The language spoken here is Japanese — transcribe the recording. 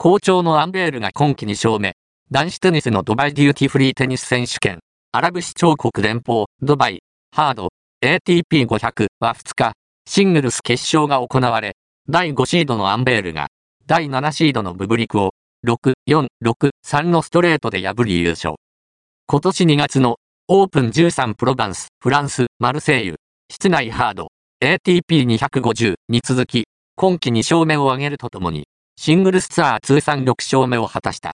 好調のアンベールが今季2勝目。男子テニスのドバイデューティフリーテニス選手権。アラブ首長国連邦、ドバイ、ハード、ATP500 は2日、シングルス決勝が行われ、第5シードのアンベールが、第7シードのブブリクを、6、4、6、3のストレートで破り優勝。今年2月の。オープン13プロバンス、フランス、マルセイユ、室内ハード、ATP250 に続き、今季2勝目を挙げるとともに、シングルスツアー通算6勝目を果たした。